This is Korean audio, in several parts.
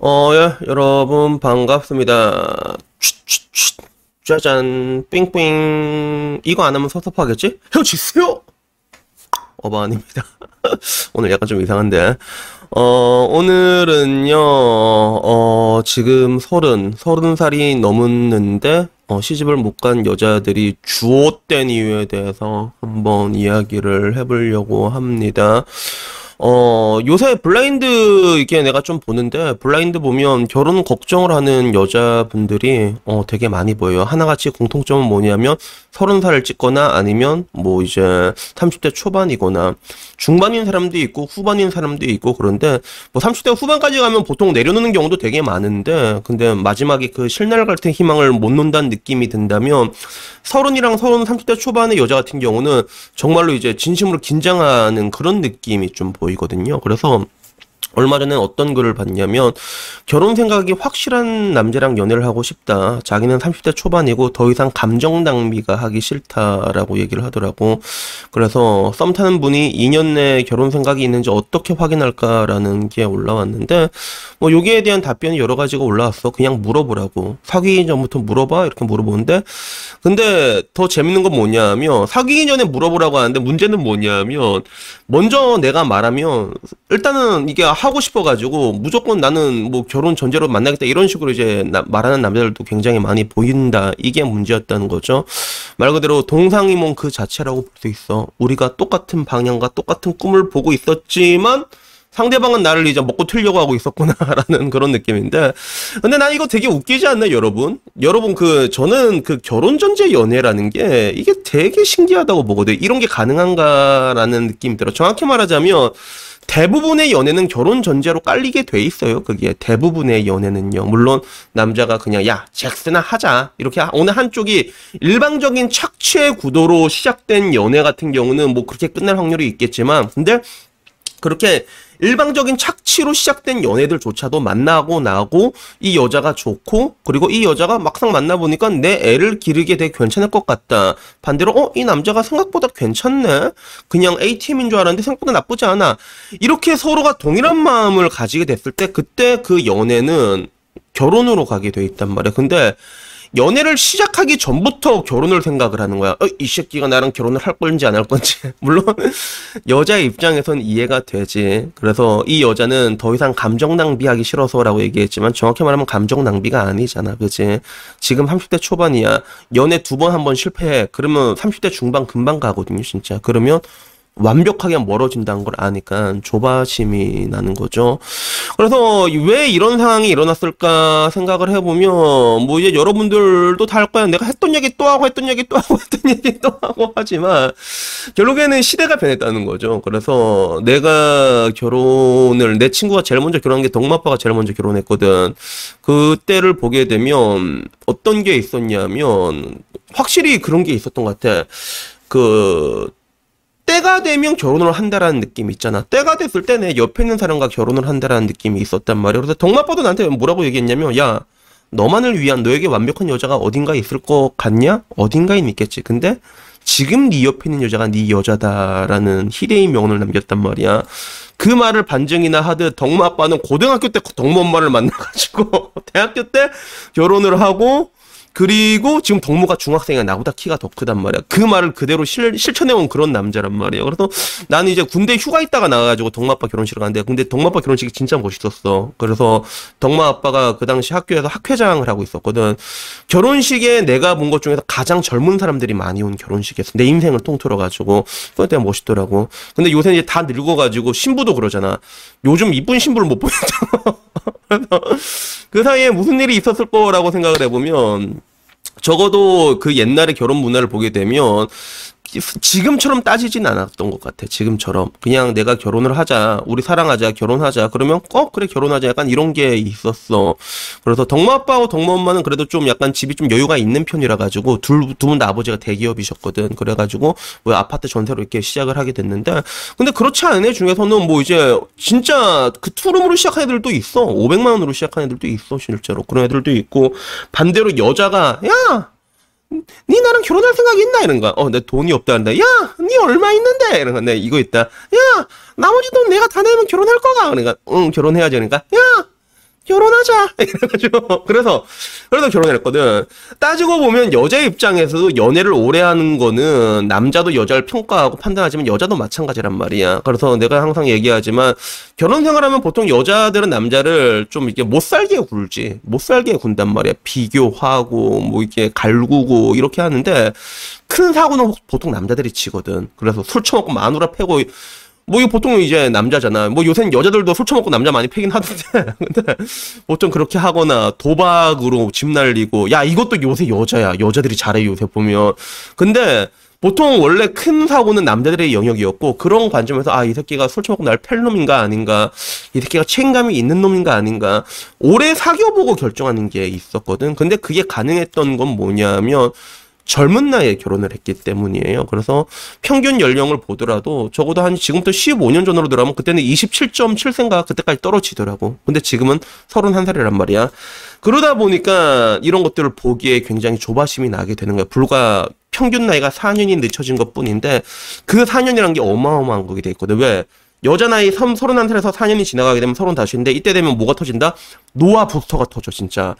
어, 예, 여러분 반갑습니다. 짜잔, 삥삥. 이거 안 하면 섭섭하겠지? 헤어지세요! 어바 아닙니다. 오늘 약간 좀 이상한데. 어, 오늘은요, 어, 지금 서른, 서른 살이 넘었는데, 어, 시집을 못 간 여자들이 주옷된 이유에 대해서 한번 이야기를 해보려고 합니다. 어, 요새 블라인드 이게 내가 좀 보는데 블라인드 보면 결혼 걱정을 하는 여자분들이 어, 되게 많이 보여요. 하나같이 공통점은 뭐냐면 서른 살을 찍거나 아니면 뭐 이제 30대 초반이거나 중반인 사람도 있고 후반인 사람도 있고 그런데 뭐 30대 후반까지 가면 보통 내려놓는 경우도 되게 많은데 근데 마지막에 그 실날 같은 희망을 못 논다는 느낌이 든다면 서른이랑 서른 30대 초반의 여자 같은 경우는 정말로 이제 진심으로 긴장하는 그런 느낌이 좀 보 이거든요. 그래서 얼마 전에 어떤 글을 봤냐면 결혼 생각이 확실한 남자랑 연애를 하고 싶다. 자기는 30대 초반이고 더 이상 감정 낭비가 하기 싫다라고 얘기를 하더라고. 그래서 썸 타는 분이 2년 내에 결혼 생각이 있는지 어떻게 확인할까라는 게 올라왔는데 뭐 여기에 대한 답변이 여러 가지가 올라왔어. 그냥 물어보라고. 사귀기 전부터 물어봐 이렇게 물어보는데 근데 더 재밌는 건 뭐냐면 사귀기 전에 물어보라고 하는데 문제는 뭐냐면 먼저 내가 말하면 일단은 이게 하고 싶어가지고 무조건 나는 뭐 결혼 전제로 만나겠다 이런 식으로 이제 나, 말하는 남자들도 굉장히 많이 보인다. 이게 문제였다는 거죠. 말 그대로 동상이몽 그 자체라고 볼 수 있어. 우리가 똑같은 방향과 똑같은 꿈을 보고 있었지만 상대방은 나를 이제 먹고 튀려고 하고 있었구나라는 그런 느낌인데. 근데 난 이거 되게 웃기지 않나요 여러분? 여러분 그 저는 그 결혼 전제 연애라는 게 이게 되게 신기하다고 보거든요. 이런 게 가능한가라는 느낌이 들어. 정확히 말하자면 대부분의 연애는 결혼 전제로 깔리게 돼 있어요. 그게 대부분의 연애는요. 물론 남자가 그냥 야 잭스나 하자 이렇게 오늘 한쪽이 일방적인 착취의 구도로 시작된 연애 같은 경우는 뭐 그렇게 끝날 확률이 있겠지만 근데 그렇게 일방적인 착취로 시작된 연애들조차도 만나고 나고 이 여자가 좋고 그리고 이 여자가 막상 만나보니까 내 애를 기르게 되게 괜찮을 것 같다. 반대로 어 이 남자가 생각보다 괜찮네. 그냥 ATM인 줄 알았는데 생각보다 나쁘지 않아. 이렇게 서로가 동일한 마음을 가지게 됐을 때 그때 그 연애는 결혼으로 가게 돼 있단 말이야. 근데 연애를 시작하기 전부터 결혼을 생각을 하는 거야. 어, 이 새끼가 나랑 결혼을 할 건지 안 할 건지. 물론 여자의 입장에선 이해가 되지. 그래서 이 여자는 더 이상 감정 낭비하기 싫어서라고 얘기했지만 정확히 말하면 감정 낭비가 아니잖아. 그지? 지금 30대 초반이야. 연애 두 번 한 번 실패해. 그러면 30대 중반 금방 가거든요, 진짜. 그러면 완벽하게 멀어진다는 걸 아니까 조바심이 나는 거죠. 그래서 왜 이런 상황이 일어났을까 생각을 해보면 뭐 이제 여러분들도 다 할 거야. 내가 했던 얘기 또 하고 했던 얘기 또 하고 했던 얘기 또 하고 하지만 결국에는 시대가 변했다는 거죠. 그래서 내가 결혼을 내 친구가 제일 먼저 결혼한 게 동마빠가 제일 먼저 결혼했거든. 그때를 보게 되면 어떤 게 있었냐면 확실히 그런 게 있었던 것 같아. 그 때가 되면 결혼을 한다라는 느낌이 있잖아. 때가 됐을 때 내 옆에 있는 사람과 결혼을 한다라는 느낌이 있었단 말이야. 그래서 동마빠도 나한테 뭐라고 얘기했냐면, 야, 너만을 위한 너에게 완벽한 여자가 어딘가에 있을 것 같냐? 어딘가에 있겠지. 근데 지금 네 옆에 있는 여자가 네 여자다라는 희대의 명언을 남겼단 말이야. 그 말을 반증이나 하듯 덕마 아빠는 고등학교 때 덕마 엄마를 만나가지고 대학교 때 결혼을 하고 그리고 지금 덕모가 중학생이야 나보다 키가 더 크단 말이야. 그 말을 그대로 실, 실천해온 그런 남자란 말이야. 그래서 나는 이제 군대 휴가 있다가 나가가지고 덕마 아빠 결혼식을 갔는데 근데 덕마 아빠 결혼식이 진짜 멋있었어. 그래서 덕마 아빠가 그 당시 학교에서 학회장을 하고 있었거든. 결혼식에 내가 본 것 중에서 가장 젊은 사람들이 많이 온 결혼식이었어. 내 인생을 통틀어 가지고 그때 멋있더라고. 근데 요새 이제 다 늙어가지고 신부도 그러잖아. 요즘 이쁜 신부를 못 보겠다고. 그래서 그 사이에 무슨 일이 있었을 거라고 생각을 해보면 적어도 그 옛날의 결혼 문화를 보게 되면 지금처럼 따지진 않았던 것 같아. 지금처럼 그냥 내가 결혼을 하자, 우리 사랑하자, 결혼하자. 그러면 어 그래 결혼하자. 약간 이런 게 있었어. 그래서 덕마 아빠하고 덕마 엄마는 그래도 좀 약간 집이 좀 여유가 있는 편이라 가지고 둘 두 분 다 아버지가 대기업이셨거든. 그래 가지고 뭐 아파트 전세로 이렇게 시작을 하게 됐는데 근데 그렇지 않은 애 중에서는 뭐 이제 진짜 그 투룸으로 시작한 애들도 있어. 500만 원으로 시작한 애들도 있어 실제로 그런 애들도 있고 반대로 여자가 야 니 나랑 결혼할 생각 있나? 이런 거야. 어, 내 돈이 없다는데. 야, 니 얼마 있는데? 이런 거. 내 이거 있다. 야, 나머지 돈 내가 다 내면 결혼할 거가? 그러니까, 응, 결혼해야지. 그러니까, 야, 결혼하자. 이래가지고. 그래서, 그래서 결혼을 했거든. 따지고 보면 여자 입장에서도 연애를 오래 하는 거는 남자도 여자를 평가하고 판단하지만 여자도 마찬가지란 말이야. 그래서 내가 항상 얘기하지만 결혼 생활하면 보통 여자들은 남자를 좀 이렇게 못 살게 굴지. 못 살게 군단 말이야. 비교하고, 뭐 이렇게 갈구고, 이렇게 하는데 큰 사고는 보통 남자들이 치거든. 그래서 술 처먹고 마누라 패고 뭐 이거 보통 이제 남자잖아. 뭐 요새는 여자들도 술 처먹고 남자 많이 패긴 하던데. 근데 보통 그렇게 하거나 도박으로 집 날리고 야 이것도 요새 여자야. 여자들이 잘해 요새 보면. 근데 보통 원래 큰 사고는 남자들의 영역이었고 그런 관점에서 아 이 새끼가 술 처먹고 날 팰 놈인가 아닌가 이 새끼가 책임감이 있는 놈인가 아닌가 오래 사귀어보고 결정하는 게 있었거든 근데 그게 가능했던 건 뭐냐면 젊은 나이에 결혼을 했기 때문이에요. 그래서 평균 연령을 보더라도 적어도 한 지금부터 15년 전으로 들어가면 그때는 27.7세인가 그때까지 떨어지더라고. 근데 지금은 31살이란 말이야. 그러다 보니까 이런 것들을 보기에 굉장히 조바심이 나게 되는 거야. 불과 평균 나이가 4년이 늦춰진 것 뿐인데 그 4년이란 게 어마어마한 거게 돼 있거든. 왜? 여자 나이 31살에서 4년이 지나가게 되면 35인데 이때 되면 뭐가 터진다? 노화 부스터가 터져 진짜.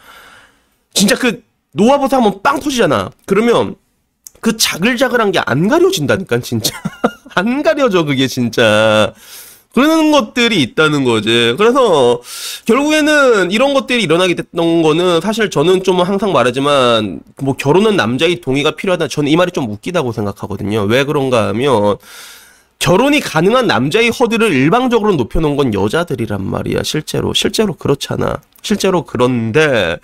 진짜 그 노화버섯 하면 빵 터지잖아. 그러면 그 자글자글한 게 안 가려진다니까 진짜 안 가려져 그게 진짜 그런 것들이 있다는 거지. 그래서 결국에는 이런 것들이 일어나게 됐던 거는 사실 저는 좀 항상 말하지만 뭐 결혼은 남자의 동의가 필요하다. 저는 이 말이 좀 웃기다고 생각하거든요. 왜 그런가 하면 결혼이 가능한 남자의 허들을 일방적으로 높여놓은 건 여자들이란 말이야. 실제로 실제로 그렇잖아. 실제로 그런데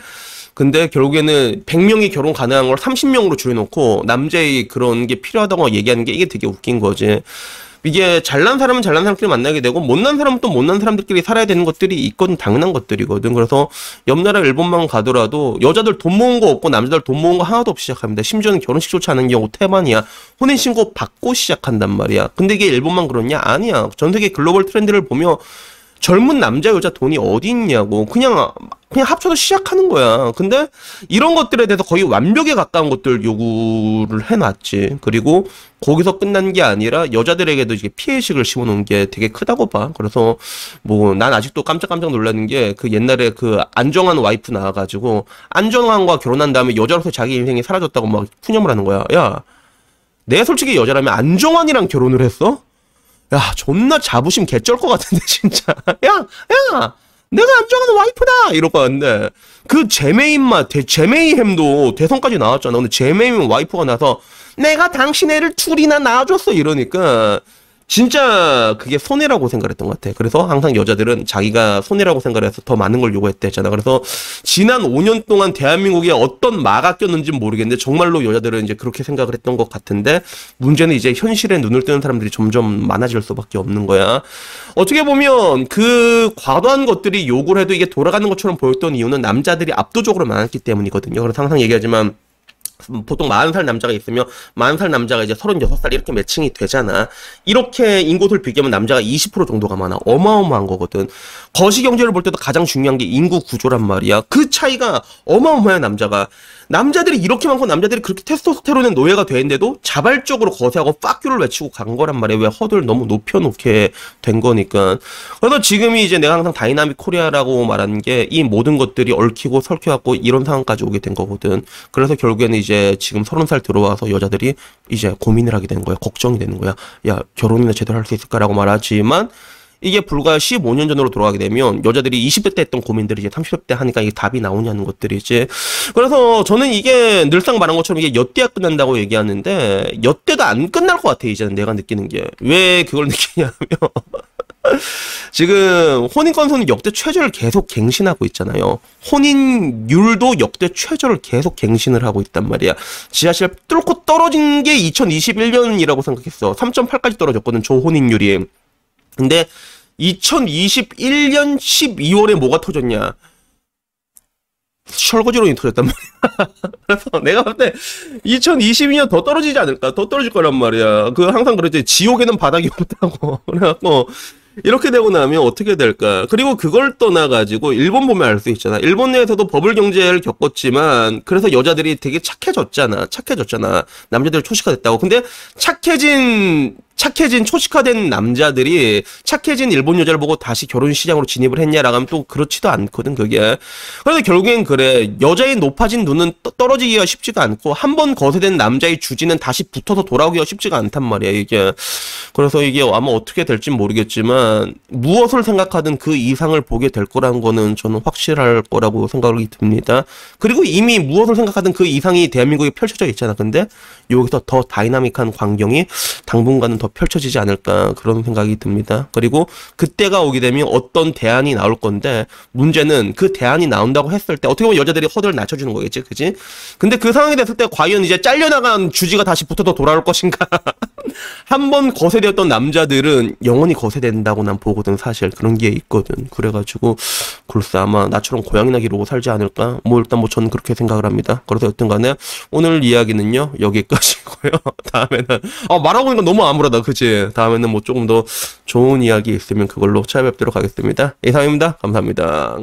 근데 결국에는 100명이 결혼 가능한 걸 30명으로 줄여놓고 남자의 그런 게 필요하다고 얘기하는 게 이게 되게 웃긴 거지. 이게 잘난 사람은 잘난 사람끼리 만나게 되고 못난 사람은 또 못난 사람들끼리 살아야 되는 것들이 있건 당연한 것들이거든. 그래서 옆나라 일본만 가더라도 여자들 돈 모은 거 없고 남자들 돈 모은 거 하나도 없이 시작합니다. 심지어는 결혼식조차 않은 경우 태반이야. 혼인신고 받고 시작한단 말이야. 근데 이게 일본만 그렇냐? 아니야. 전 세계 글로벌 트렌드를 보며 젊은 남자 여자 돈이 어디 있냐고 그냥 그냥 합쳐서 시작하는 거야. 근데 이런 것들에 대해서 거의 완벽에 가까운 것들 요구를 해놨지. 그리고 거기서 끝난 게 아니라 여자들에게도 이게 피해식을 심어놓은 게 되게 크다고 봐. 그래서 뭐 난 아직도 깜짝깜짝 놀라는 게 그 옛날에 그 안정환 와이프 나와가지고 안정환과 결혼한 다음에 여자로서 자기 인생이 사라졌다고 막 푸념을 하는 거야. 야, 내 솔직히 여자라면 안정환이랑 결혼을 했어? 야, 존나 자부심 개쩔 것 같은데, 진짜. 야, 야! 내가 안정하는 와이프다! 이러고 왔는데, 그 제메인마, 제메이햄도 대선까지 나왔잖아. 근데 제메인 와이프가 나서, 내가 당신 애를 둘이나 낳아줬어! 이러니까, 진짜 그게 손해라고 생각했던 것 같아. 그래서 항상 여자들은 자기가 손해라고 생각해서 더 많은 걸 요구했대잖아. 그래서 지난 5년 동안 대한민국에 어떤 마가 꼈는지 모르겠는데 정말로 여자들은 이제 그렇게 생각을 했던 것 같은데 문제는 이제 현실에 눈을 뜨는 사람들이 점점 많아질 수밖에 없는 거야. 어떻게 보면 그 과도한 것들이 요구를 해도 이게 돌아가는 것처럼 보였던 이유는 남자들이 압도적으로 많았기 때문이거든요. 그래서 항상 얘기하지만 보통 40살 남자가 있으면 40살 남자가 이제 36살 이렇게 매칭이 되잖아. 이렇게 인구를 비교하면 남자가 20% 정도가 많아. 어마어마한 거거든. 거시 경제를 볼 때도 가장 중요한 게 인구 구조란 말이야. 그 차이가 어마어마해 남자가. 남자들이 이렇게 많고 남자들이 그렇게 테스토스테론의 노예가 되는데도 자발적으로 거세하고 빡규를 외치고 간 거란 말이야. 왜 허들 너무 높여놓게 된 거니까. 그래서 지금이 이제 내가 항상 Dynamic Korea라고 말하는 게 이 모든 것들이 얽히고 설켜갖고 이런 상황까지 오게 된 거거든. 그래서 결국에는 이제 지금 서른 살 들어와서 여자들이 이제 고민을 하게 되는 거야. 걱정이 되는 거야. 야, 결혼이나 제대로 할 수 있을까라고 말하지만 이게 불과 15년 전으로 돌아가게 되면 여자들이 20대 때 했던 고민들이 이제 30대 하니까 이게 답이 나오냐는 것들이지. 그래서 저는 이게 늘상 말한 것처럼 이게 엿대야 끝난다고 얘기하는데 엿대도 안 끝날 것 같아 이제는 내가 느끼는 게 왜 그걸 느끼냐면 지금 혼인 건수는 역대 최저를 계속 갱신하고 있잖아요. 혼인율도 역대 최저를 계속 갱신을 하고 있단 말이야. 지하실 뚫고 떨어진 게 2021년이라고 생각했어. 3.8까지 떨어졌거든, 조혼인율이. 근데 2021년 12월에 뭐가 터졌냐? 철거지론이 터졌단 말이야. 그래서 내가 볼 때 2022년 더 떨어지지 않을까? 더 떨어질 거란 말이야. 그 항상 그러지. 지옥에는 바닥이 없다고. 그래갖고 이렇게 되고 나면 어떻게 될까? 그리고 그걸 떠나가지고 일본 보면 알 수 있잖아. 일본 내에서도 버블 경제를 겪었지만 그래서 여자들이 되게 착해졌잖아. 착해졌잖아. 남자들 초시가 됐다고. 근데 착해진 착해진 초식화된 남자들이 착해진 일본 여자를 보고 다시 결혼 시장으로 진입을 했냐라고 하면 또 그렇지도 않거든 그게. 그래서 결국엔 그래. 여자의 높아진 눈은 떠- 떨어지기가 쉽지가 않고 한 번 거세된 남자의 자지는 다시 붙어서 돌아오기가 쉽지가 않단 말이야 이게. 그래서 이게 아마 어떻게 될지 모르겠지만 무엇을 생각하든 그 이상을 보게 될 거라는 거는 저는 확실할 거라고 생각이 듭니다. 그리고 이미 무엇을 생각하든 그 이상이 대한민국에 펼쳐져 있잖아. 근데 여기서 더 다이나믹한 광경이 당분간은 더 펼쳐지지 않을까 그런 생각이 듭니다. 그리고 그때가 오게 되면 어떤 대안이 나올 건데 문제는 그 대안이 나온다고 했을 때 어떻게 보면 여자들이 허들을 낮춰주는 거겠지, 그지? 근데 그 상황이 됐을 때 과연 이제 잘려나간 주지가 다시 붙어서 돌아올 것인가? 한 번 거세되었던 남자들은 영원히 거세된다고 난 보거든 사실 그런 게 있거든. 그래가지고 글쎄 아마 나처럼 고양이나 기르고 살지 않을까? 뭐 일단 뭐 저는 그렇게 생각을 합니다. 그래서 여튼간에 오늘 이야기는요 여기까지고요. 다음에는 아 말하고 보니까 너무 암울하다, 그치? 다음에는 뭐 조금 더 좋은 이야기 있으면 그걸로 찾아뵙도록 하겠습니다. 이상입니다. 감사합니다.